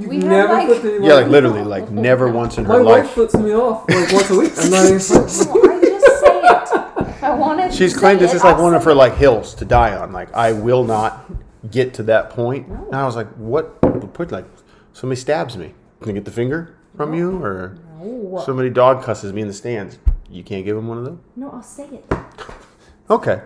You've We have, never like- flipped anyone Yeah, like literally, like never once in My her wife life. flips me off like once a week. I'm not even flipping. No, I just say it. I wanted She's to claimed say this it, is like I'll one of her like hills to die on. Like I will not get to that point. And I was like, what? Put like somebody stabs me. Can I get the finger from you, or No. somebody dog cusses me in the stands? You can't give him one of those. No, I'll say it. Okay.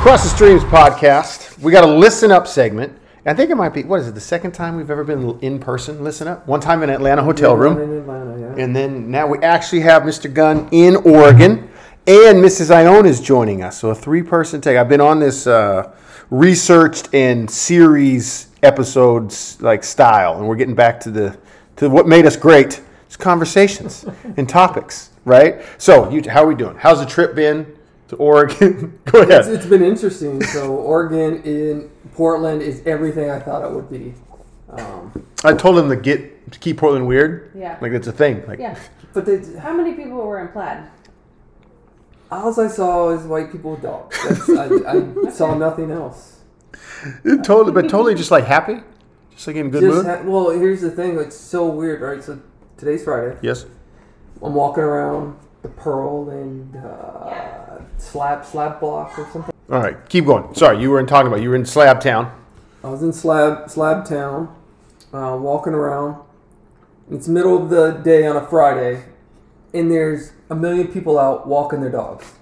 Cross the Streams podcast. We got a listen up segment. I think it might be what is it? The second time we've ever been in person. Listen up. One time in Atlanta hotel room. in Atlanta, yeah. And then now we actually have Mr. Gunn in Oregon, and Mrs. Ione is joining us. So a three-person take. I've been on this uh, researched and series episodes like style, and we're getting back to the to what made us great. It's conversations and topics, right? So, you, how are we doing? How's the trip been to Oregon? Go It's, ahead. it's been interesting. So Oregon in Portland is everything I thought it would be. Um, I told him to get to keep Portland weird. Yeah. like it's a thing. Like, Yeah. but they, How many people were in plaid? all I saw is white people with dogs. I, I saw nothing else. totally, but totally just like happy, just like in a good Just mood. ha- well, here's the thing. It's so weird, right? So today's Friday. yes. I'm walking around the Pearl and uh, Slab Slab Block or something. All right, keep going. Sorry, you were in talking about you were in Slab Town. I was in Slab Slab Town, uh, walking around. It's middle of the day on a Friday, and there's a million people out walking their dogs.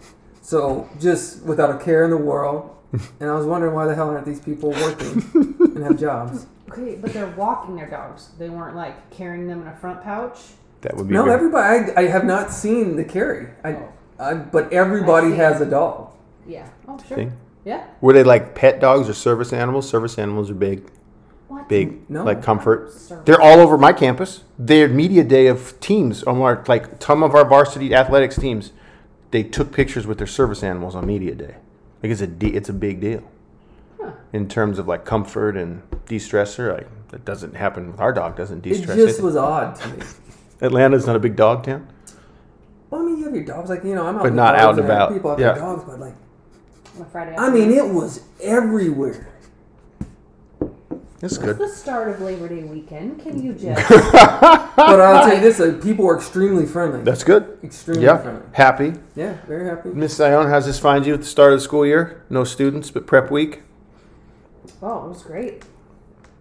So just without a care in the world. And I was wondering why the hell aren't these people working and have jobs? Okay, but they're walking their dogs. They weren't like carrying them in a front pouch. That would be No, good. everybody. I, I have not seen the carry. I, Oh. I but everybody I has a dog. Yeah. Oh, sure. See? Yeah. Were they like pet dogs or service animals? Service animals are big, What? big, No. like comfort. Service. They're all over my campus. They're media day of teams on our like some of our varsity athletics teams. They took pictures with their service animals on media day. Like it's a de- it's a big deal Huh. in terms of like comfort and de-stressor. Like that doesn't happen with our dog. Doesn't de-stress. just it. Just was odd to me. Atlanta's not a big dog town. Well, I mean, you have your dogs, like you know, I'm out But not dogs out and about. People have Yeah. their dogs, but like, On a Friday. I mean, it was everywhere. It's It's good. the start of Labor Day weekend. Can you just? But I'll tell you this: like, people are extremely friendly. That's good. extremely Yeah, friendly. happy. Yeah, very happy. Miss Ione, how's this find you at the start of the school year? No students, but prep week. oh, it was great. It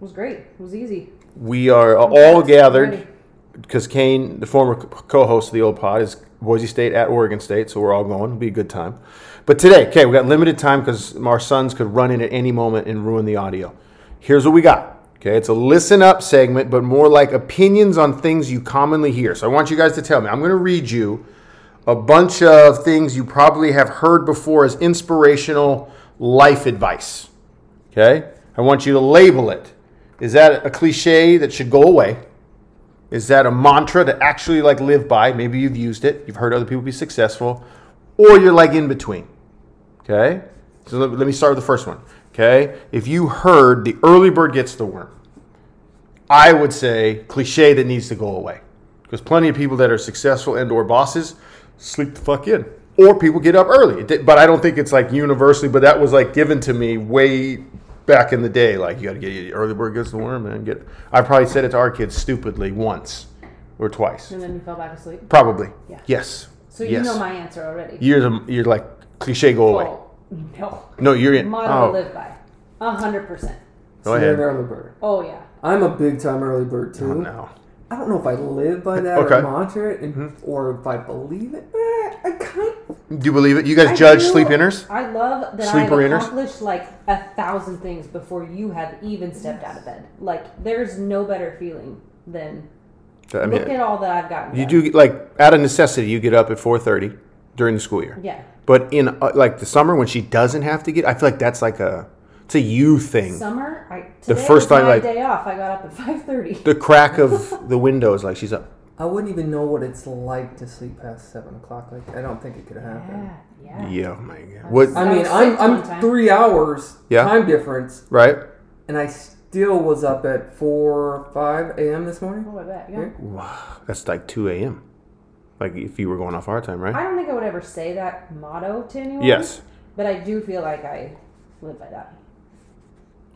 was great. It was easy. We are all gathered because Kane, the former co-host of the old pod, is Boise State at Oregon State, so we're all going. It'll be a good time. But today, okay, we got limited time because our sons could run in at any moment and ruin the audio. Here's what we got. Okay, it's a listen up segment, but more like opinions on things you commonly hear. So I want you guys to tell me. I'm going to read you a bunch of things you probably have heard before as inspirational life advice. Okay? I want you to label it. Is that a cliche that should go away? Is that a mantra to actually like live by? Maybe you've used it, you've heard other people be successful, or you're like in between. Okay? So let, let me start with the first one. Okay? If you heard the early bird gets the worm, I would say cliche that needs to go away. Because plenty of people that are successful and or bosses sleep the fuck in. Or people get up early. But I don't think it's like universally, but that was like given to me way back in the day. Like you gotta get your early bird gets the worm and get I probably said it to our kids stupidly once or twice. And then you fell back asleep. Probably. Yeah. Yes. So you yes. know my answer already. You're the, you're like cliche go away. Oh, no. No, you're in. Model Oh, to live by. A hundred percent. go So ahead. early bird. Oh yeah. I'm a big time early bird too. Oh, no. I don't know if I live by that Okay. Mm-hmm. or mantra it, and, or if I believe it. Eh, I kind. Do you believe it? You guys I judge do- sleep inners? I love that Sleeper I've inners? accomplished like a thousand things before you have even stepped out of bed. Like there's no better feeling than I mean, look at all that I've gotten. you done. do like out of necessity. You get up at four thirty during the school year. Yeah. But in uh, like the summer when she doesn't have to get, I feel like that's like a it's a you thing. Summer. I The first time, like- day off. I got up at five thirty. The crack of the windows, like she's up. I wouldn't even know what it's like to sleep past seven o'clock. Like I don't think it could happen. Yeah. Yeah. Yeah, oh my god. What? I I mean, I'm I'm three hours Yeah. time difference, Right? and I still was up at four five a.m. this morning. Oh, I bet. Yeah. Yeah. Wow, that's like two a.m. Like if you were going off our time, right? I don't think I would ever say that motto to anyone. Yes. But I do feel like I live by that.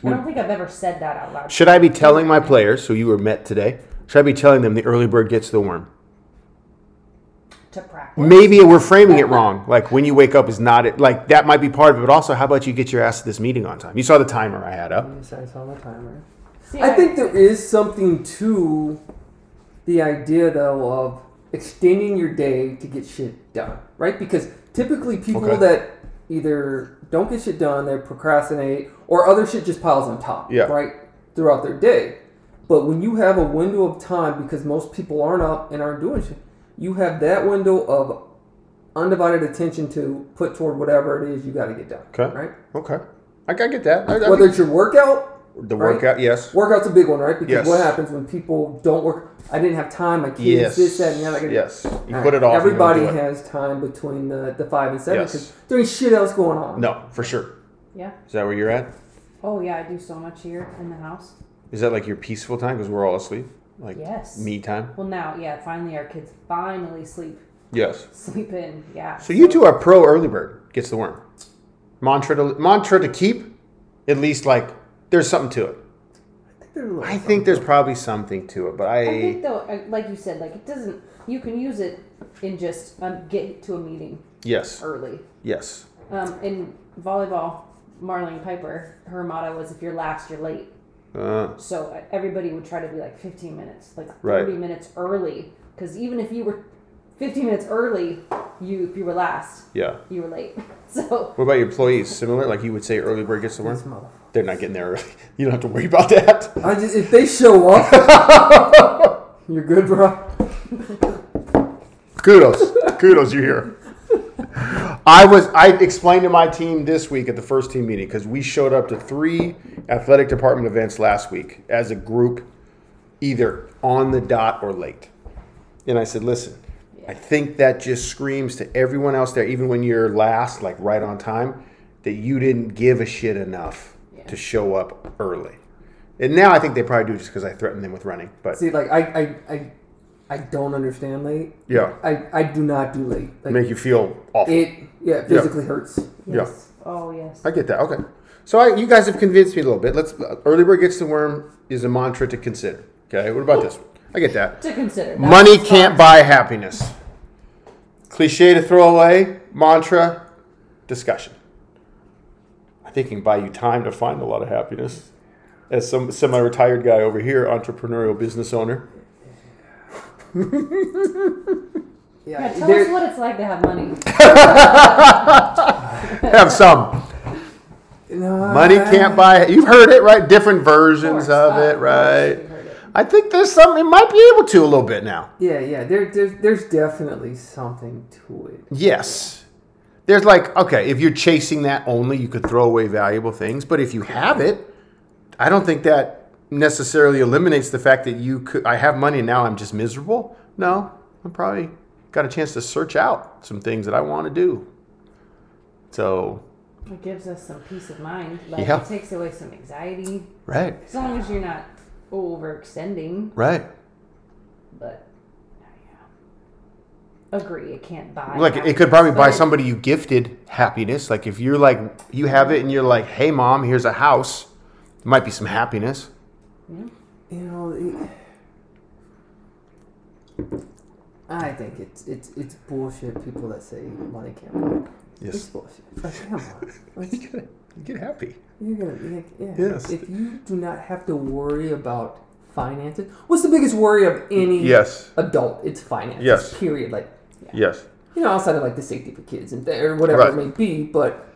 I don't think I've ever said that out loud. Should I be telling my players, so you were met today, should I be telling them the early bird gets the worm? to practice. Maybe we're framing it wrong. Like when you wake up is not it. Like that might be part of it. But also, how about you get your ass to this meeting on time? You saw the timer I had up. Yes, I saw the timer. See, I think there is something to the idea, though, of extending your day to get shit done, right? Because typically people Okay. that either don't get shit done, they procrastinate, or other shit just piles on top, Yeah. right, throughout their day. But when you have a window of time, because most people aren't up and aren't doing shit, you have that window of undivided attention to put toward whatever it is you got to get done, Okay. right? Okay. I, I get that. I, I Whether it's your workout, the right? workout, yes. Workout's a big one, right? Because Yes. what happens when people don't work? I didn't have time. My kids, Yes. this, that, and the other. Yes. You put right. it off. and you don't Everybody it. has time between the, the five and seven Yes. because there ain't shit else going on. No, for sure. Yeah. Is that where you're at? Oh yeah, I do so much here in the house. Is that like your peaceful time because we're all asleep? Like Yes. me time? Well, now, yeah, finally our kids finally sleep Yes. sleep in. Yeah. So you two are pro early bird gets the worm. Mantra to mantra to keep. At least like there's something to it. I think, there's I think there's probably something to it, but I I think though, like you said, like it doesn't. You can use it in just um, get to a meeting yes early. yes Um, in volleyball, Marlene Piper, her motto was "If you're last, you're late." uh, So uh, everybody would try to be like 15 minutes, like Right. 30 minutes early, because even if you were 15 minutes early, you if you were last, yeah. you were late. So What about your employees? Similar, like you would say early bird gets the This worm. Motherfucker. They're not getting there. You don't have to worry about that. I just if they show up, you're good, bro. Kudos, kudos, you're here. I was I explained to my team this week at the first team meeting because we showed up to three athletic department events last week as a group, either on the dot or late. And I said, listen, I think that just screams to everyone else there, even when you're last, like right on time, that you didn't give a shit enough Yeah. to show up early. And now I think they probably do just because I threatened them with running. But See, like I, I, I, I don't understand late. yeah, I, I do not do late. Like make you feel awful. it, yeah, it physically hurts. Yeah. yes. Oh yes. I get that. Okay. So I, you guys have convinced me a little bit. Let's uh, early bird gets the worm is a mantra to consider. Okay. What about this one? I get that. to consider. That's Money can't buy happiness. Cliche to throw away. Mantra. Discussion. I think it can buy you time to find a lot of happiness. As some semi-retired guy over here, entrepreneurial business owner. Yeah, Yeah, tell there- us what it's like to have money. Have some. no, Money I- can't buy. it. You've heard it, right? Different versions course. of Uh, it, right? we've heard it. I think there's something. It might be able to a little bit now. Yeah, yeah. There, there's, there's definitely something to it. Yes. There's like, okay, if you're chasing that only, you could throw away valuable things. But if you have it, I don't think that necessarily eliminates the fact that you could, I have money and now I'm just miserable. No, I'm probably got a chance to search out some things that I want to do. So, It gives us some peace of mind. Like Yeah. it takes away some anxiety. right, As long as you're not overextending. right. But. Agree, it can't buy. Like it could probably buy but it- somebody you gifted happiness. Like if you're like, you have it and you're like, hey, mom, here's a house. There might be some happiness. Yeah. you know, it- I think it's it's it's bullshit. People that say money can't buy. It's Yes. bullshit. Like, come on. Like, You get, you get happy. You're gonna, like, yeah. Yes. If you do not have to worry about finances, what's the biggest worry of any Yes. adult? It's finances. Yes. Period. Like, Yes. you know, outside of like the safety for kids and th- or whatever Right. it may be, but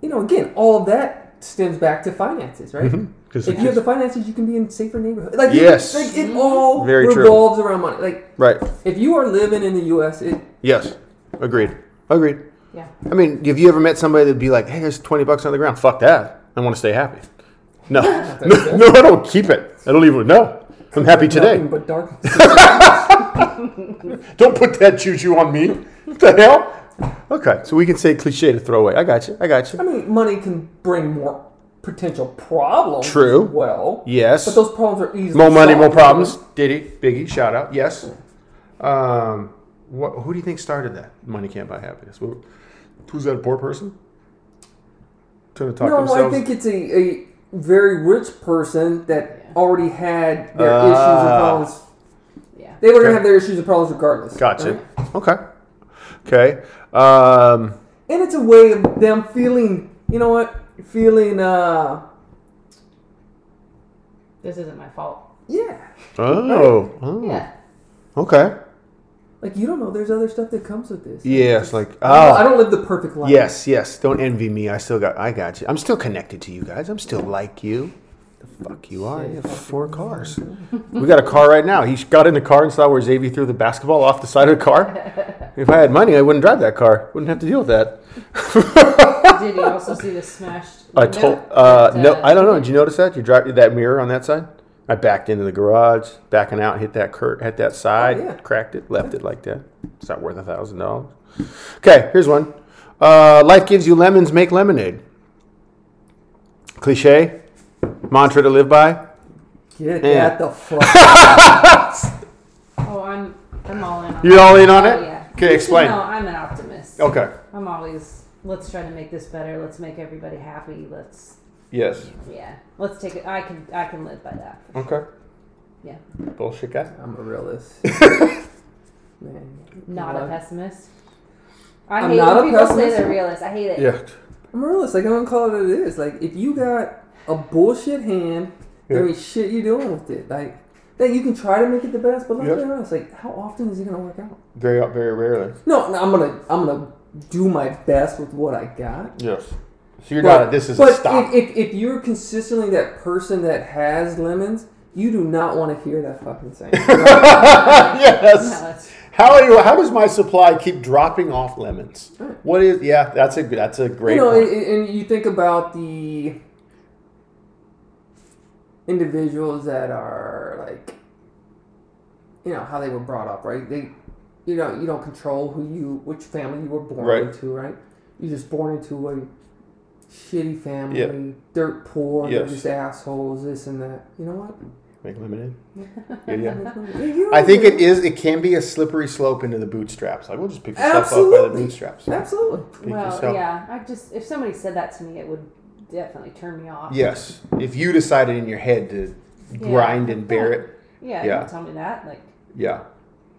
you know, again, all of that stems back to finances, right? Mm-hmm. Because If you have the finances, you can be in safer neighborhoods. Like, you- Yes. like it all Very true. revolves around money. Like, right. if you are living in the U.S., it Yes. Agreed. Agreed. Yeah. I mean, have you ever met somebody that'd be like, "Hey, there's twenty bucks on the ground. Fuck that. I want to stay happy." No, no, no, I don't keep it. I don't even know. I'm happy today. nothing but dark. Don't put that juju on me. What the hell? Okay, so we can say cliche to throw away. I got you. I got you. I mean, money can bring more potential problems. True. Well. Yes. But those problems are easily More money, more problems. Diddy, Biggie, shout out. Yes. Um, What, who do you think started that? Money can't buy happiness. Who's that? A poor person? Trying to talk to No, I think it's a, a very rich person that Yeah. already had their Ah. issues and problems. Yeah. They were Okay. gonna have their issues and problems regardless. Gotcha. right? Okay. Okay. Um, And it's a way of them feeling, you know what, feeling, uh, This isn't my fault. yeah. oh. oh, Yeah. Okay. Like you don't know, there's other stuff that comes with this. Yes. Like I don't, I oh. don't live the perfect life. Yes. Yes. Don't envy me. I still got. I got you. I'm still connected to you guys. I'm still like you. The fuck you are. You have four cars. We got a car right now. He got in the car and saw where Xavier threw the basketball off the side of the car. If I had money, I wouldn't drive that car. Wouldn't have to deal with that. Did you also see the smashed? I told. Uh, no, uh, I don't know. Did you notice that? You drive that mirror on that side. I backed into the garage, backing out, hit that curt, hit that side, Oh, yeah. cracked it, left it like that. It's not worth a thousand dollars. Okay, here's one. Uh, life gives you lemons, make lemonade. Cliche, mantra to live by. Get Yeah. that the fuck. Oh, I'm I'm all in. On You all in on Oh, it? yeah. Okay, explain. No, I'm an optimist. Okay. I'm always let's try to make this better. Let's make everybody happy. Let's Yes. yeah. Let's take it. I can I can live by that. Okay. Yeah. Bullshit guy. I'm a realist. Man, Not a pessimist. I I'm hate not when a people say they're realist. I hate it. Yeah. I'm a realist. Like I don't call it what it is. Like if you got a bullshit hand, there Yeah. ain't shit you're doing with it. Like that you can try to make it the best, but let's Yeah. be honest. Like how often is it gonna work out? Very, very rarely. No, no, I'm gonna I'm gonna do my best with what I got. Yes. So you're But, not. This is but a stop. If, if, if you're consistently that person that has lemons, you do not want to hear that fucking saying. yes. How are you? How does my supply keep dropping off lemons? What is? Yeah, that's a that's a great. you know, point. and, and you think about the individuals that are like, you know, how they were brought up, right? They, you know, you don't control who you, which family you were born Right. into, right? You're just born into a shitty family, Yeah. dirt poor, they're just assholes, this and that. You know what? Make lemonade. Yeah, yeah. I think it is. It can be a slippery slope into the bootstraps. Like we'll just pick yourself up by the bootstraps. Absolutely. Pick well, yourself- yeah. I just if somebody said that to me, it would definitely turn me off. Yes. If you decided in your head to grind and bear it, Yeah. Yeah. Tell me that. Like, yeah.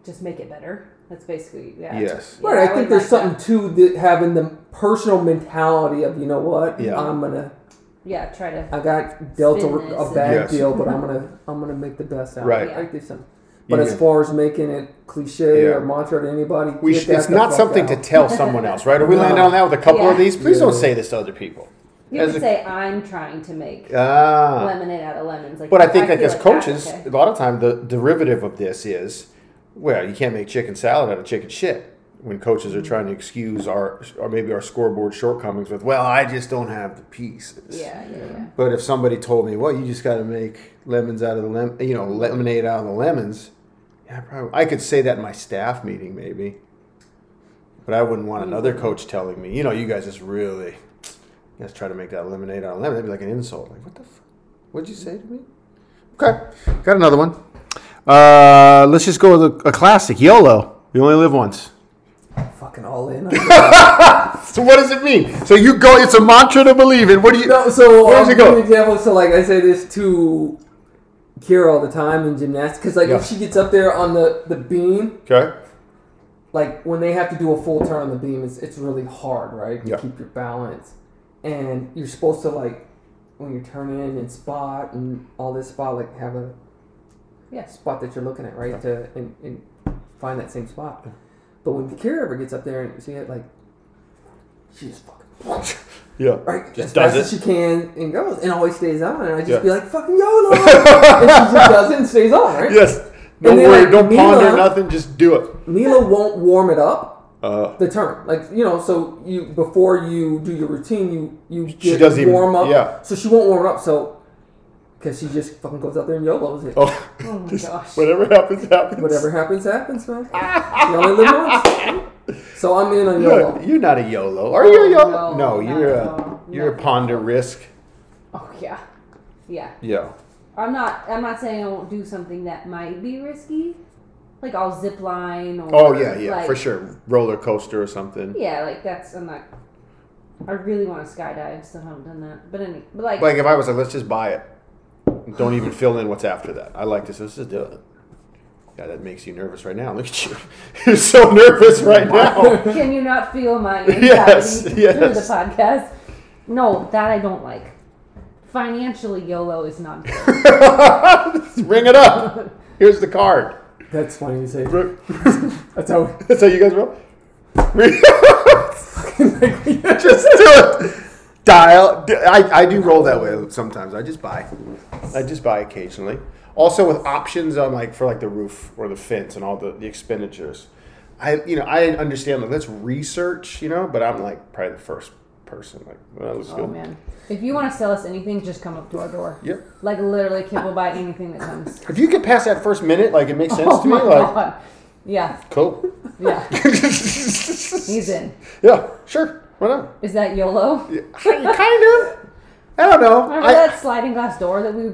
just make it better. That's basically yeah. Yes. Yeah, Right, I, think there's like something that. to the, having the personal mentality of you know what Yeah. I'm gonna Yeah. Try to. I got dealt a, a bad Yes. deal, but I'm gonna I'm gonna make the best out Right. of it. Yeah. Like this, um, But Yeah. as far as making it cliche Yeah. or mantra to anybody, We sh- it's not something out. to tell someone else, right? Are we No. landing on that with a couple of these? Please don't say this to other people. You As could a- say I'm trying to make Ah. lemonade out of lemons. Like, But I think, like feel as that's coaches, okay. a lot of time the derivative of this is, well, you can't make chicken salad out of chicken shit. When coaches are mm. trying to excuse our or maybe our scoreboard shortcomings with, well, I just don't have the pieces. Yeah, yeah, yeah. But if somebody told me, well, you just got to make lemons out of the lem, you know, lemonade out of the lemons, yeah, probably I could say that in my staff meeting maybe. But I wouldn't want another mm. coach telling me, you know, you guys just really, you guys try to make that lemonade out of lemon. That'd be like an insult. Like, what the, f- what'd you say to me? Okay, got another one. Uh, let's just go with a, a classic, YOLO. You only live once. fucking all in. So what does it mean? So you go. It's a mantra to believe in. What do you? no, so Where's um, it go? Example. So like I say this to Kira all the time in gymnastics because like Yeah. if she gets up there on the the beam, Okay. like when they have to do a full turn on the beam, it's, it's really hard, right? To Yeah. keep your balance. And you're supposed to like when you're turning in and spot and all this spot, like have a Yes. spot that you're looking at, right? To and, and find that same spot. But when Kira ever gets up there and you see it, like she just fucking Yeah. right Just as does fast it. as she can and goes and always stays on. And I just Yeah. be like fucking YOLO, and she just does it and stays on, right? Yes. Don't worry. like, don't ponder nothing. Just do it. Mila won't warm it up Uh, the turn. Like you know, so you before you do your routine, you you She get doesn't even- warm up. yeah. So she won't warm up. So because she just fucking goes out there and YOLOs it. oh, Oh my just gosh. whatever happens, happens. Whatever happens, happens, man. you only live once. So I'm in on YOLO. You're, you're not a YOLO. Are oh, you a YOLO? no, No, you're at a all. you're a ponder risk. Oh yeah. Yeah. Yeah. I'm not. I'm not saying I won't do something that might be risky. like I'll zip line or Oh yeah, yeah, like- for sure. Roller coaster or something. Yeah, like that's I'm not. I really want to skydive, still haven't done that. But any, but like, Like if I was like, let's just buy it. Don't even fill in what's after that. I like this. Let's just do it. Yeah, that makes you nervous right now. Look at you. You're so nervous right now. can you not feel my anxiety Yes, through the podcast? No, that I don't like. Financially, YOLO is not good. Ring it up. Here's the card. That's funny you say. That's how. That's how you guys roll. just do it. Dial. I, I do roll that way sometimes. I just buy. I just buy occasionally. Also with options on like for like the roof or the fence and all the, the expenditures. I you know I understand like let's research you know but I'm like probably the first person like well, that oh good. man, if you want to sell us anything, just come up to our door. Yep. Like literally, Kip will buy anything that comes. If you get past that first minute like it makes oh sense oh to me my like god. Yeah, cool. yeah, he's in. yeah, sure. Why not? Is that YOLO? kind of. I don't know. Remember I, that sliding glass door that we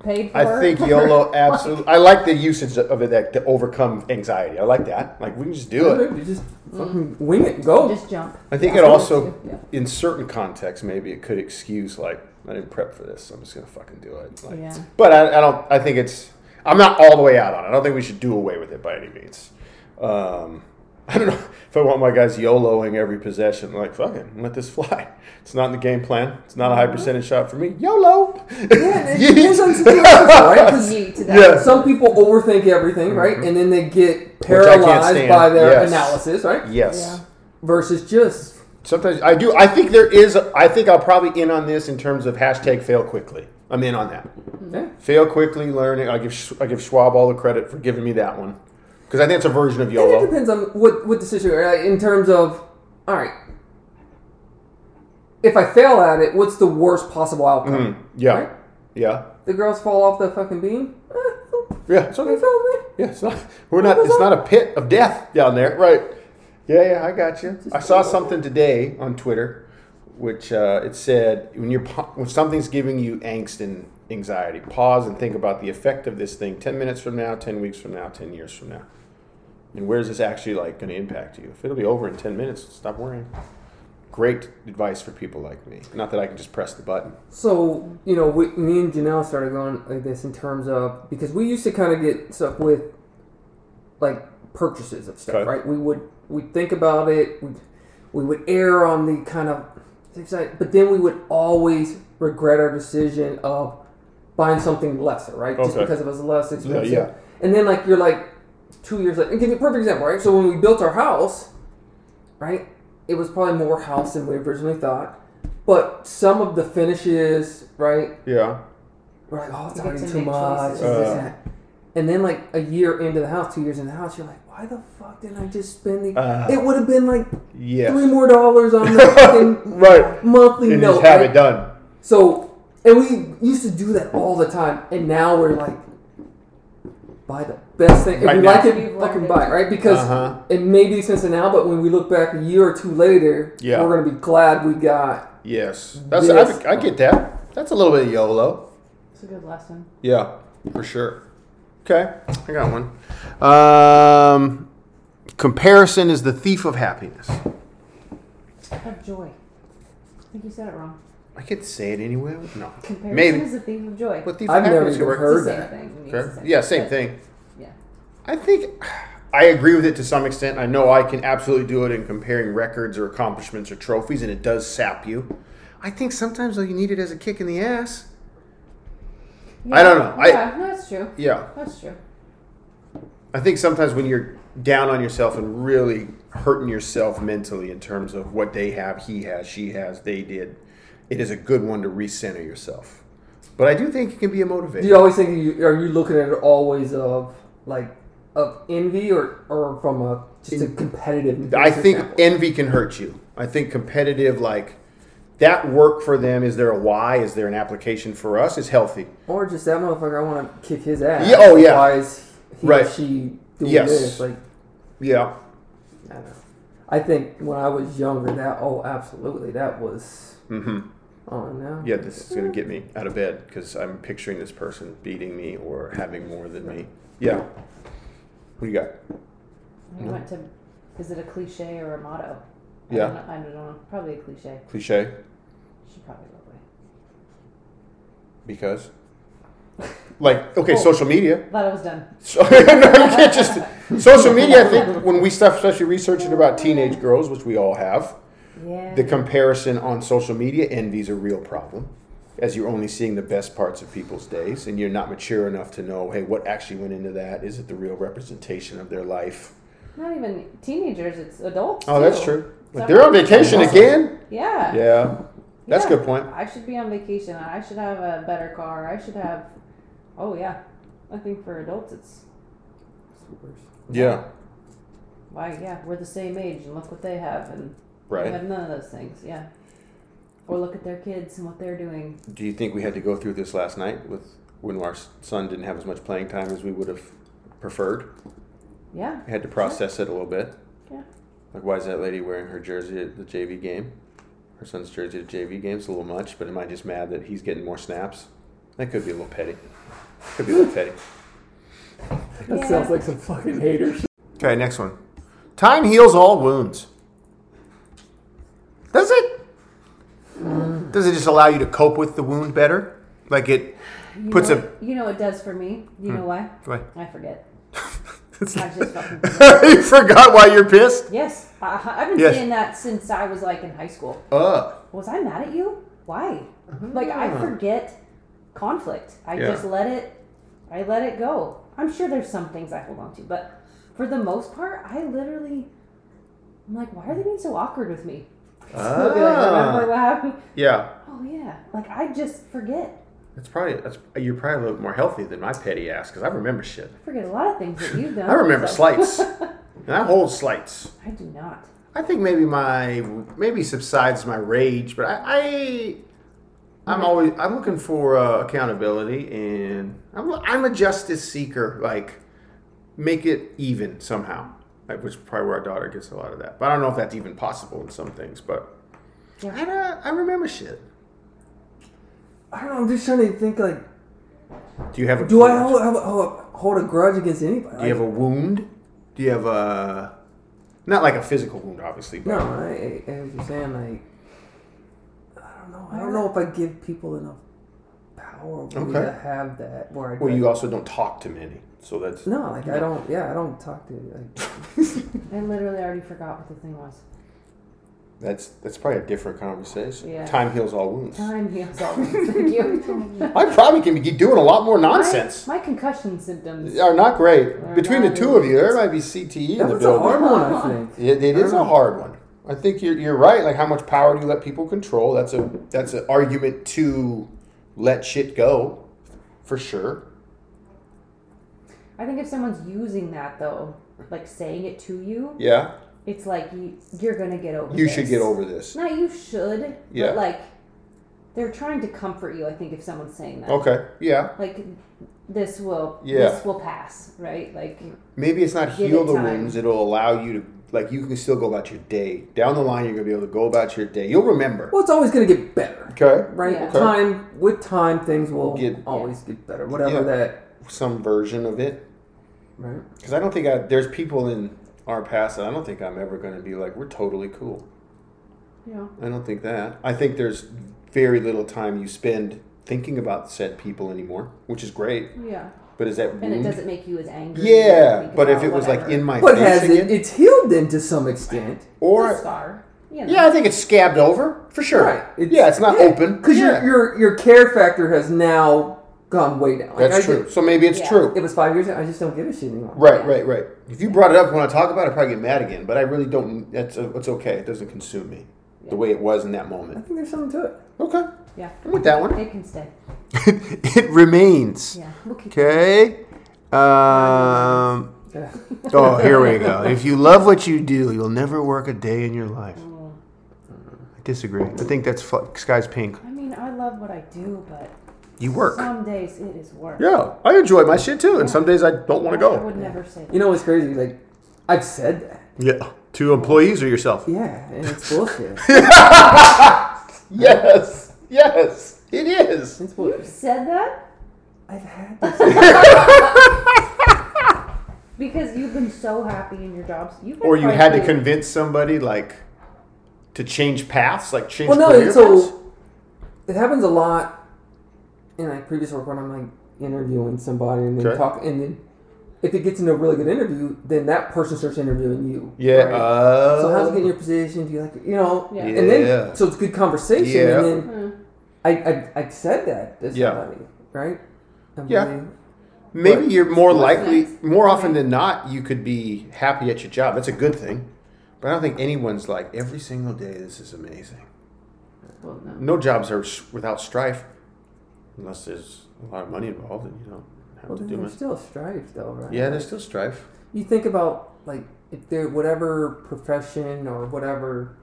paid for? I think YOLO absolutely. I like the usage of it that to overcome anxiety. I like that. Like we can just do it. You just fucking wing it. Go. Just jump. I think it That's what also, we do, in certain contexts, maybe it could excuse like I didn't prep for this, so I'm just gonna fucking do it. Like, Yeah. But I, I don't. I think it's. I'm not all the way out on it. I don't think we should do away with it by any means. Um, I don't know if I want my guys YOLOing every possession. Like fucking let this fly. It's not in the game plan. It's not a high uh-huh. percentage shot for me. YOLO. Yeah, it depends on situations, right? 'Cause Yeet to that. Yeah. some people overthink everything, right? Mm-hmm. And then they get paralyzed by their Yes. analysis, right? yes. Yeah. Versus just Sometimes I do. I think there is. I think I'll probably in on this in terms of hashtag fail quickly. I'm in on that. okay. Fail quickly, learning. I give I give Schwab all the credit for giving me that one because I think it's a version of And it depends on what what decision, right? In terms of, all right, if I fail at it, what's the worst possible outcome? Mm, yeah, Right? yeah, The girls fall off the fucking beam. Eh, yeah. It's okay. fell with me. Yeah, it's not. We're not. It's not a pit of death down there, right? Yeah, yeah. I got you. I saw something today on Twitter, which uh, it said when you're when something's giving you angst and anxiety, pause and think about the effect of this thing. Ten minutes from now, ten weeks from now, ten years from now, and where's this actually like going to impact you? If it'll be over in ten minutes, stop worrying. Great advice for people like me. Not that I can just press the button. So you know, we, me and Janelle started going like this in terms of because we used to kind of get stuck with like purchases of stuff, Okay. right? We would we think about it, we we would err on the kind of safe side, but then we would always regret our decision of buying something lesser, right? Just because it was less expensive. yeah. And then like you're like two years later. And give you a perfect example, right? So when we built our house, right, it was probably more house than we originally thought. But some of the finishes, right, Yeah. we're like, oh, it's already too much. choices. and this Uh. and. And then like a year into the house, two years in the house, you're like, why the fuck didn't I just spend the? Uh. it would have been like Yes. three more dollars on the fucking right. monthly And note. just have right? it done. So, and we used to do that all the time, and now we're like, buy the best thing. If Right we now. like it, You've fucking learned buy it, right? Because Uh-huh. it may be expensive now, but when we look back a year or two later, Yeah. we're gonna be glad we got. Yes, that's Yes. I, I get that. That's a little bit of YOLO. It's a good lesson. Yeah, for sure. Okay, I got one. Um, comparison is the thief of happiness. Of joy. I think you said it wrong. I could say it anyway. No, Comparison maybe. is a thief of joy. But thief I've of never happiness even work. heard it's the same that. thing. It the same Yeah, same but- thing. Yeah. I think I agree with it to some extent. I know I can absolutely do it in comparing records or accomplishments or trophies, and it does sap you. I think sometimes though you need it as a kick in the ass. I don't know. Yeah, no, that's true. Yeah, That's true. I think sometimes when you're down on yourself and really hurting yourself mentally in terms of what they have, he has, she has, they did, it is a good one to recenter yourself. But I do think it can be a motivator. Do you always think you are you looking at it always of like of envy or or from a just a competitive? I think standpoint? envy can hurt you. I think competitive, like that work for them, is there a why? Is there an application for us? Is healthy. or just that motherfucker. I want to kick his ass. Yeah, oh, yeah. Why is he Right. or she doing Yes. this? Like Yeah. I don't know. I think when I was younger, that oh, absolutely, that was. hmm Oh no. Yeah, this is going to get me out of bed because I'm picturing this person beating me or having more than me. Yeah. What do you got? I went to. Is it a cliche or a motto? I Yeah. don't know, I don't know. Probably a cliche. Cliche. Should probably go away. Because. Like okay, Oh. social media. Thought I was done. So, no, you can't just social media. I think when we stuff, especially researching about teenage girls, which we all have, Yeah. the comparison on social media envy is a real problem, as you're only seeing the best parts of people's days, and you're not mature enough to know, hey, what actually went into that? Is it the real representation of their life? Not even teenagers. It's adults. Oh, that's true. But Some- they're on vacation again. Yeah. Yeah, that's a good point. I should be on vacation. I should have a better car. I should have. Oh yeah. I think for adults, it's Yeah, why yeah we're the same age and look what they have and we right. have none of those things. Yeah. Or look at their kids and what they're doing. Do you think we had to go through this last night with when our son didn't have as much playing time as we would have preferred? Yeah. We had to process it a little bit. Yeah. Like, why is that lady wearing her jersey at the JV game? Her son's jersey at the JV game. It's a little much, but am I just mad that he's getting more snaps? That could be a little petty. Could be a little petty. That Yeah. sounds like some fucking haters. Okay, next one. Time heals all wounds. Does it? Does it just allow you to cope with the wound better? Like it You puts know, a. You know it does for me. You know why? Why? I forget. I just you forgot why you're pissed? Yes, I, I've been Yes. saying that since I was like in high school. Uh. Was I mad at you? Why? Like I forget conflict. I Yeah. just let it. I let it go. I'm sure there's some things I hold on to, but for the most part, I literally. I'm like, why are they being so awkward with me? They'll be like, remember Ah. what happened? Yeah. Oh yeah. Like I just forget. That's probably that's you're probably a little more healthy than my petty ass because I remember shit. I forget a lot of things that you've done. I remember slights, and I hold slights. I do not. I think maybe my maybe subsides my rage, but I, I I'm always I'm looking for uh, accountability, and I'm I'm a justice seeker. Like make it even somehow, which is probably where our daughter gets a lot of that. But I don't know if that's even possible in some things. But Yeah. I uh, I remember shit. I don't know. I'm just trying to think like, Do you have a do I hold, hold, hold, hold a grudge against anybody? Do you have a wound? Do you have a not like a physical wound, obviously, but No, I, I, I was just saying like, I don't know. I don't know if I give people enough power over me Okay. to have that. Where I well, you also don't talk to many, so that's no, like I don't. Yeah, I don't talk to. Like, I literally already forgot what the thing was. that's that's probably a different conversation. Yeah. Time heals all wounds. Time heals all wounds. Thank you. I probably can be doing a lot more nonsense. My, my concussion symptoms. Are not great. They're Between the two of you, there might be CTE in the building. that's a hard one. I think. It, it is a hard one. I think you're, you're right. Like how much power do you let people control? That's a that's an argument to let shit go, for sure. I think if someone's using that though, like saying it to you, Yeah, it's like you, you're gonna get over. you this. should get over this. Not you should. Yeah. But like, they're trying to comfort you. I think if someone's saying that, Okay, yeah. like, this will Yeah. this will pass, right? Like, Maybe it's not heal it the time. wounds. It'll allow you to like you can still go about your day. Down the line, you're gonna be able to go about your day. You'll remember. Well, it's always going to get better, Okay, right? Yeah. Okay. Time with time, things will Get- always get better. Whatever Yeah. that. Some version of it. Right. Because I don't think I, there's people in our past that I don't think I'm ever going to be like we're totally cool. Yeah. I don't think that. I think there's very little time you spend thinking about said people anymore, which is great. yeah. But is that And it doesn't make you as angry. Yeah, but if about it was like in my But face has it? It's healed then to some extent. It's a or scar. You know. yeah, I think it's scabbed over for sure. Right. yeah, it's not open because yeah. your your your care factor has now gone way down. Like, That's I true. did- So maybe it's Yeah. true. it was five years ago. I just don't give a shit anymore. Right, Yeah. right, right. If you brought it up when I talk about it, I probably get mad again. But I really don't. That's it's okay. It doesn't consume me the way it was in that moment. I think there's something to it. Okay, Yeah. I'm with that one. It can stay. it remains. Yeah. Okay. Um. Oh, here we go. If you love what you do, you'll never work a day in your life. I disagree. I think that's fu- sky's pink. I mean, I love what I do, but You work. some days it is work. Yeah, I enjoy my shit too, and some days I don't want to go. I go. would never say that. You know what's crazy? Like, I've said that. Yeah, to employees or yourself. Yeah, and it's bullshit. Yes, yes, it is. it's You bullshit. said that? I've had this. because you've been so happy in your jobs. You've been Or you had to frankly- convince somebody like to change paths, like change Well, no, career it's paths? so it happens a lot in like previous work when I'm like interviewing somebody and then Okay. talk and then if it gets into a really good interview, then that person starts interviewing you. Yeah. right? Uh, so how's it getting your position? Do you like it? You know? Yeah. And then so it's good conversation. Yeah. And then Hmm. I, I I said that to Yeah. somebody, right? I'm Yeah. really- Maybe But- you're more likely, next? more often than not, you could be happy at your job. That's a good thing. But I don't think anyone's like every single day. This is amazing. Well, no. No jobs are without strife, unless there's a lot of money involved, and you don't have Well, to then do there's much. still strife, though, right? Yeah, there's still strife. you think about like if there whatever profession or whatever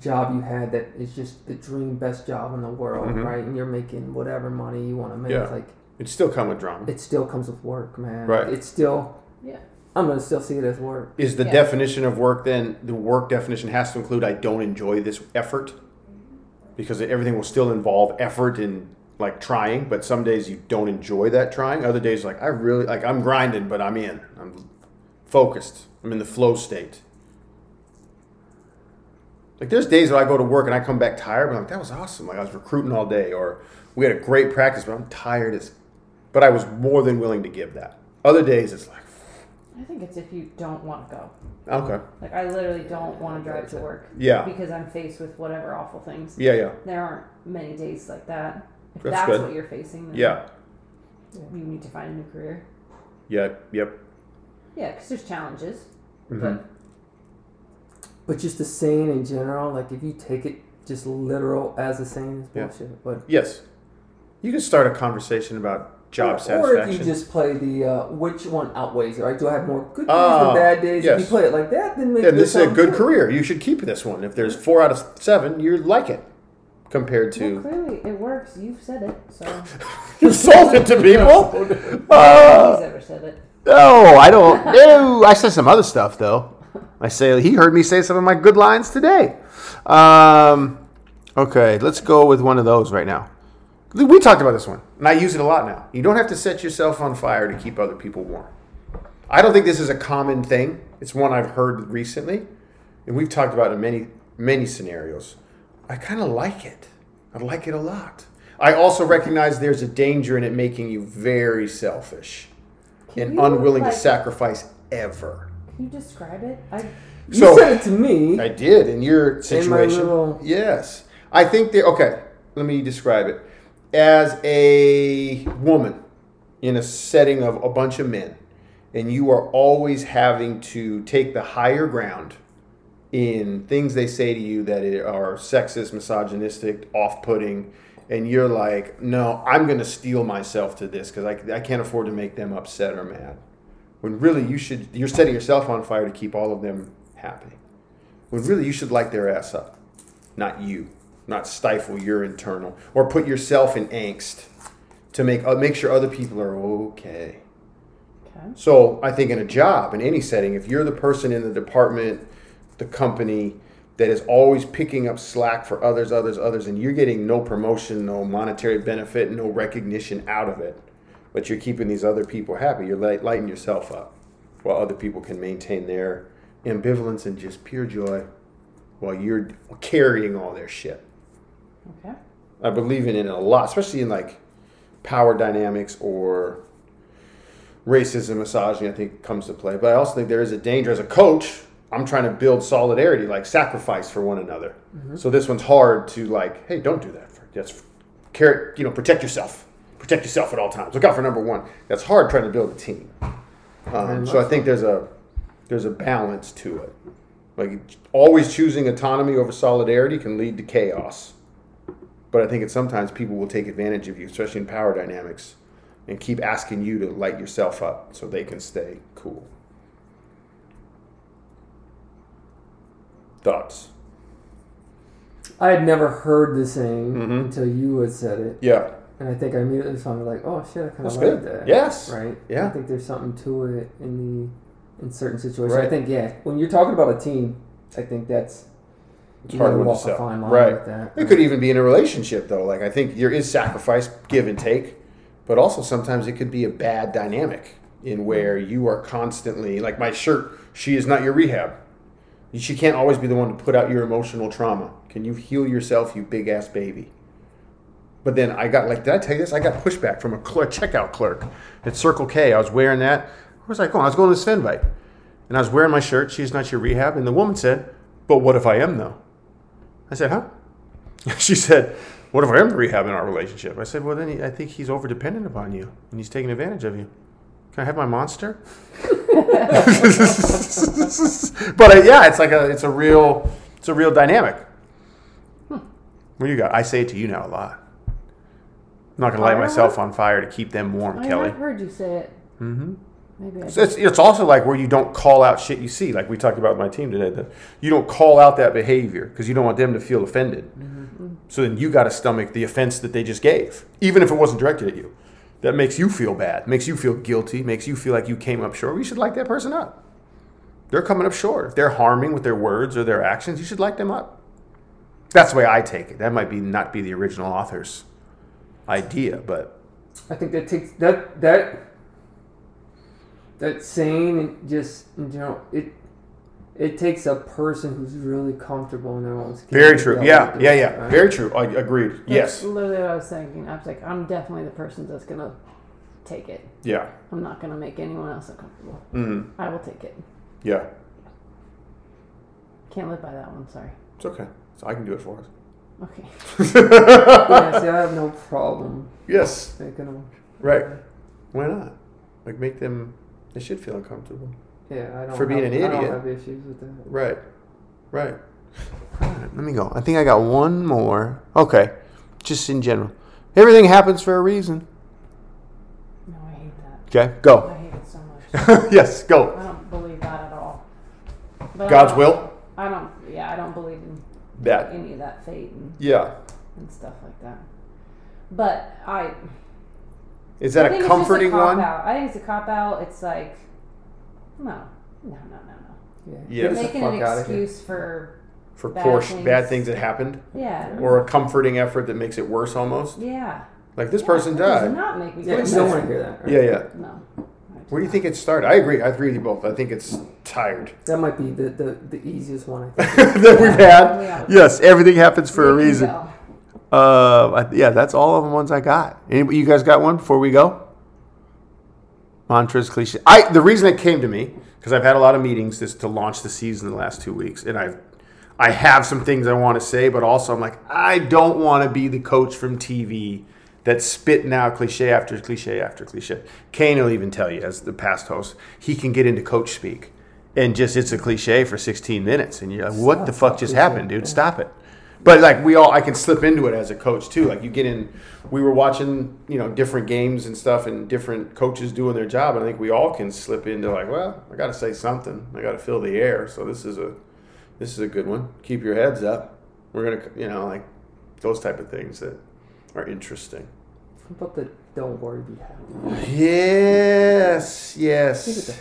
job you had that is just the dream best job in the world Mhm. right and you're making whatever money you want to make Yeah. like It still come with drama. it still comes with work man Right. it's still Yeah. i'm gonna still see it as work Is the Yeah. definition of work then the work definition has to include I don't enjoy this effort? Because everything will still involve effort and like trying, but some days you don't enjoy that trying. Other days like I really like I'm grinding, but I'm in. I'm focused. I'm in the flow state. Like there's days where I go to work and I come back tired, but I'm like, that was awesome. Like I was recruiting all day, or we had a great practice, but I'm tired as but I was more than willing to give that. Other days it's like, I think it's if you don't want to go. okay. Like I literally don't want to drive to work. Yeah. Because I'm faced with whatever awful things. Yeah, yeah. There aren't many days like that. If That's that's, good. what you're facing, then Yeah. you need to find a new career. Yep. Yep. Yeah, because there's challenges. Mhm. But but just the saying in general like if you take it just literal as a saying is Yeah. bullshit but Yes. You can start a conversation about job or satisfaction. Or if you just play the uh, which one outweighs it right do i have more good days Ah, than bad days if you play it like that then maybe then this is a sounds good career. You should keep this one. If there's four out of seven, you like it. Compared well, to clearly it works. You've said it, so you sold it to people. nobody's Uh, ever said it. no, I don't. No, I said some other stuff though. I say he heard me say some of my good lines today. Um, okay, let's go with one of those right now. We talked about this one, and I use it a lot now. You don't have to set yourself on fire to keep other people warm. I don't think this is a common thing. It's one I've heard recently, and we've talked about it in many, many scenarios. I kind of like it. I like it a lot. I also recognize there's a danger in it making you very selfish and you, unwilling to sacrifice ever. Can you describe it? I you So- said it to me I did in your situation. little- Yes. I think that, okay, let me describe it. As a woman in a setting of a bunch of men, and you are always having to take the higher ground in things they say to you that are sexist, misogynistic, off-putting, and you're like, no, I'm going to steel myself to this because I, I can't afford to make them upset or mad. When really you should, you're setting yourself on fire to keep all of them happy. When really you should light their ass up, not you, not stifle your internal or put yourself in angst to make uh, make sure other people are okay. okay. So I think in a job, in any setting, if you're the person in the department, the company that is always picking up slack for others, others, others, and you're getting no promotion, no monetary benefit, no recognition out of it, but you're keeping these other people happy, you're light, lighting yourself up while other people can maintain their ambivalence and just pure joy while you're carrying all their shit. Okay. I believe in it a lot, especially in like power dynamics or racism, misogyny. I think comes to play. But I also think there is a danger as a coach. I'm trying to build solidarity, like sacrifice for one another. So this one's hard to like, hey, don't do that. For, that's care, you know, protect yourself. Protect yourself at all times. Look out for number one. That's hard trying to build a team. Um, so I think there's a there's a balance to it. Like always choosing autonomy over solidarity can lead to chaos. But I think that sometimes people will take advantage of you, especially in power dynamics, and keep asking you to light yourself up so they can stay cool. Thoughts? I had never heard the saying Mhm. until you had said it, Yeah. and I think I immediately found like, oh shit, I kind of like good. that. Yes. Right. Yeah. I think there's something to it in the in certain situations. Right. I think yeah, when you're talking about a team, I think that's It's hard to walk a sell. fine line Right. with that. It could even be in a relationship though. Like I think there is sacrifice, give and take, but also sometimes it could be a bad dynamic in where you are constantly like my shirt. She is not your rehab. She can't always be the one to put out your emotional trauma. Can you heal yourself, you big ass baby? But then I got like, did I tell you this? I got pushback from a clerk, checkout clerk at Circle K. I was wearing that. Where was I going? Oh, I was going to Svenvite. And I was wearing my shirt, She's Not Your Rehab. And the woman said, But what if I am, though? I said, Huh? She said, What if I am the rehab in our relationship? I said, Well, then he, I think he's over dependent upon you and he's taking advantage of you. Can I have my monster? but uh, yeah, it's like a it's a real it's a real dynamic. What do you got? I say it to you now a lot. I'm not gonna light myself on fire to keep them warm, I Kelly. have heard you say it. Mm-hmm. Maybe So it's, it's also like where you don't call out shit you see, like we talked about with my team today. That you don't call out that behavior because you don't want them to feel offended. So then you got to stomach the offense that they just gave, even if it wasn't directed at you. That makes you feel bad, makes you feel guilty, makes you feel like you came up short. You should light that person up. They're coming up short. If they're harming with their words or their actions, you should light them up. That's the way I take it. That might be not be the original author's idea, but I think that takes that that that saying and just in general it it takes a person who's really comfortable in their own skin. very true. Yeah, yeah, it, yeah. right? Very true. I agreed. That's Yes. literally what I was thinking. I was like, I'm definitely the person that's gonna take it. Yeah. I'm not gonna make anyone else uncomfortable. Mm. I will take it. Yeah. Can't live by that one. Sorry. It's okay. So I can do it for us. Okay. yeah, see, I have no problem Yes. making them. Right. Why not? Like make them. They should feel uncomfortable. Yeah, I don't. For being have, an I don't idiot. have issues with that. Right. Right. Let me go. I think I got one more. Okay. Just in general. Everything happens for a reason. No, I hate that. Okay. Go. I hate it so much. yes. Go. I don't believe that at all. But God's don't- will. I don't. Yeah, I don't believe in That. any of that fate and, Yeah. and stuff like that. But I. Is that think a comforting cop one? Out. I think it's a cop out. It's like, no, no, no, no, no. Yeah, Yeah. Get the Making an excuse for For Bad poor things. bad things that happened, yeah, or a comforting effort that makes it worse almost. yeah. Like this Yeah, person that does died. not make me Yeah, feel you don't want to hear that. Right? Yeah. Yeah. No. Where do you think it started? I agree. I agree with you both. I think it's tired That might be the, the, the easiest one. I think. that we've had. Yeah. Yes, everything happens for a reason. Uh, yeah, that's all of the ones I got. Anybody, you guys got one before we go? Mantras, cliche. I the reason it came to me because I've had a lot of meetings this to launch the season the last two weeks, and I've I have some things I want to say, but also I'm like I don't want to be the coach from TV that's spitting out cliche after cliche after cliche. Kane will even tell you as the past host, he can get into coach speak. And just it's a cliche for 16 minutes, and you're like, "What the fuck just cliche, happened, dude? Stop it!" But like we all, I can slip into it as a coach too. Like you get in, we were watching, you know, different games and stuff, and different coaches doing their job. And I think we all can slip into like, well, I got to say something. I got to fill the air. So this is a, this is a good one. Keep your heads up. We're gonna, you know, like those type of things that are interesting. About the don't worry, be happy? Yes, yes.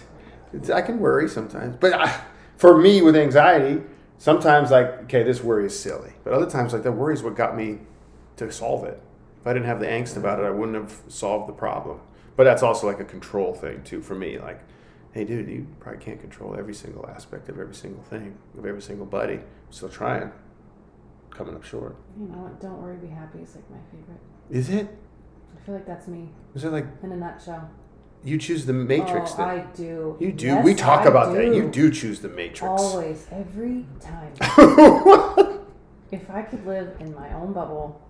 It's, I can worry sometimes, but I, for me with anxiety, sometimes like okay, this worry is silly, but other times like that worry is what got me to solve it. If I didn't have the angst about it, I wouldn't have solved the problem. But that's also like a control thing too for me. Like, hey, dude, you probably can't control every single aspect of every single thing of every single buddy. Still trying, coming up short. You know what? Don't worry, be happy is like my favorite. Is it? I feel like that's me Is it like in a nutshell. you choose the matrix? oh, that I do. you do. Yes, we talk I about that. do. You do choose the matrix. Always, every time. if I could live in my own bubble,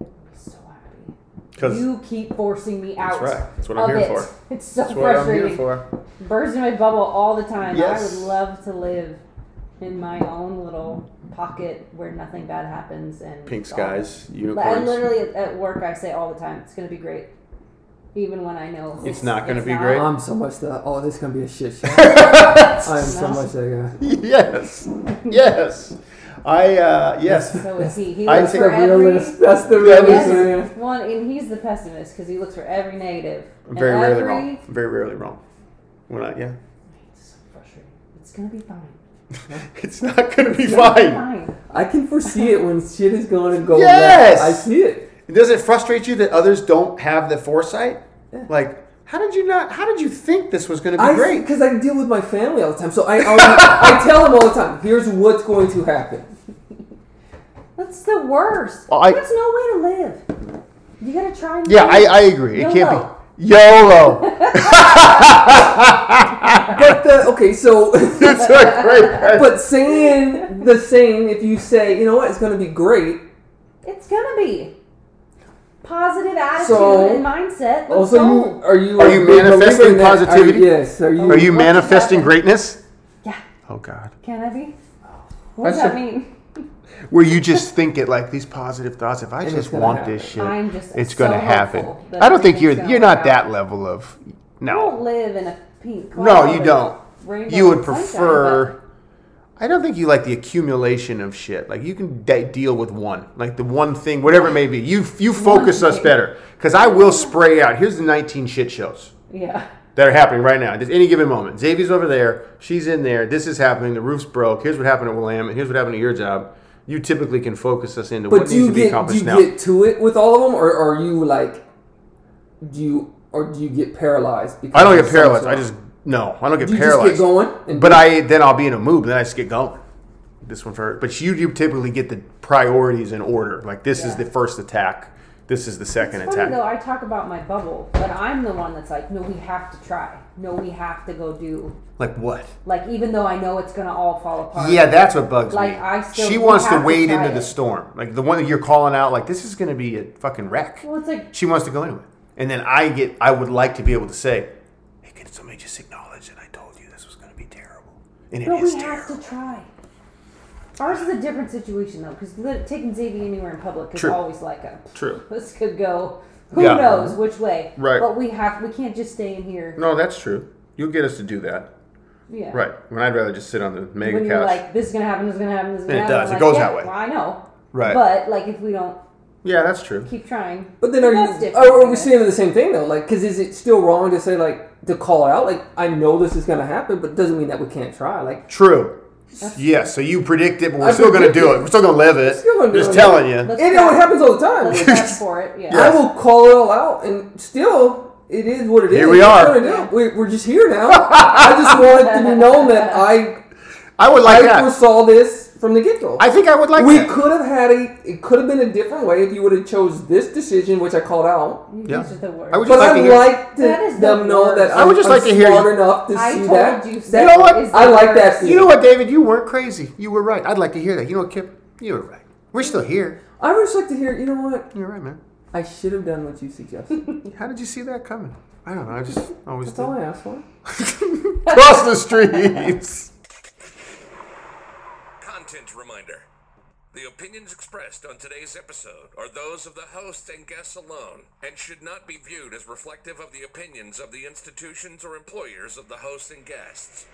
I'd be so happy. 'Cause- you keep forcing me out. That's right. That's what I'm here it. for. It's so That's what I'm frustrating. here for. Birds in my bubble all the time. Yes. I would love to live in my own little pocket where nothing bad happens and Pink it's all- skies, I unicorns. literally at- at work I say all the time it's gonna be great, even when I know It's not gonna be not. great? I'm so much that. Oh, this is gonna be a shit show. I am so much that guy. yes, yes. I uh, yes. So is he. He I looks for the every. realist. That's the realist. Yes, one, and he's the pessimist because he looks for every negative. Very and rarely every, wrong. Very rarely wrong. When I yeah, It's so frustrating. It's gonna be fine. it's not gonna be It's gonna fine. fine. I can foresee it when shit is going to go Yes! left. I see it. Does it frustrate you that others don't have the foresight? Yeah. Like, How did you not? How did you think this was going to be I great? because I deal with my family all the time, so I already, I tell them all the time. Here's what's going to happen. That's the worst. Well, I- That's no way to live. You gotta try. And Yeah, I. I agree. It can't be YOLO. But the okay, so it's a great. but saying the same, if you say, you know what, it's going to be great. It's gonna be positive attitude So- and mindset. Let's Also, go. you are you Are you manifesting believer in that? Are- positivity? yes. Are you? Are you manifesting greatness? yeah. Oh God. Can I be? What does That's that a- mean? Where you just think it like these positive thoughts. If I And just want happen. this shit, I'm just it's so going to happen. I don't think you're you're not that level of I don't no. live in a pink. No, you don't. You would and sunshine, prefer. I don't think you like the accumulation of shit. Like you can de- deal with one, like the one thing, whatever it may be. You you focus us better because I will spray out. Here's the 19 shit shows. Yeah. that are happening right now at any given moment. Xavier's over there. She's in there. This is happening. The roof's broke. Here's what happened at Willamette. Here's what happened at your job. You typically can focus us into But what do needs you to be get do accomplished you now. get to it with all of them, or, or are you like, do you or do you get paralyzed? Because I don't get paralyzed. I just no. I don't get Do you paralyzed. just get going. And But I then I'll be in a mood. And then I just get going. This one first. But you you typically get the priorities in order. Like this is the first attack. This is the second It's funny attack. though. I talk about my bubble, but I'm the one that's like, no, we have to try. No, we have to go do. Like what? Like even though I know it's gonna all fall apart. Yeah, that's what bugs Like, me. Like I still- she wants to have to wade try into the storm. Like the one that you're calling out. Like this is going to be a fucking wreck. Well, it's like She wants to go into it. And then I get, I would like to be able to say, hey, can somebody just acknowledge that I told you this was going to be terrible? And it But is we have terrible. to try. Ours is a different situation though, because taking Xavier anywhere in public is True. always like a True. this could go who Yeah. knows which way. Right. But we have we can't just stay in here. No, that's true. You'll get us to do that. Yeah. Right. When I'd rather just sit on the mega When you're couch. like, this is gonna happen, this is gonna happen, this is gonna it happen. does. I'm It like, goes yeah, that way. Well, I know. Right. But like if we don't yeah, that's true. keep trying. But then are That's you are, are we guess. saying the same thing though? Like, because is it still wrong to say like to call out? Like, I know this is going to happen, but it doesn't mean that we can't try. Like, True. Yes, so you predict it, but we're I still going to do it. it. We're still going to live it. Still gonna do Just it. telling you. Let's and it happens all the time. For it. Yeah. I will call it all out, and still, it is what it is. Here we are. you gonna? We, we're just here now. I just want it to be known that I I would like I that. foresaw this from the get go. I think I would like we that. could have had a. It could have been a different way if you would have chose this decision, which I called out. Yeah. guys are the worst. I would But just like I'd to hear- like to That is the them know that I I'm, would just I'm like to hear you- smart enough to I see told that. you. that- You know what? I like that worst. feeling. You know what, David? You weren't crazy. You were right. I'd like to hear that. You know what, Kip? You were right. We're still here. I would just like to hear. You know what? You're right, man. I should have done what you suggested. How did you see that coming? I don't know. I just always That's all did. I asked for. Cross the streets. The opinions expressed on today's episode are those of the hosts and guests alone and should not be viewed as reflective of the opinions of the institutions or employers of the hosts and guests.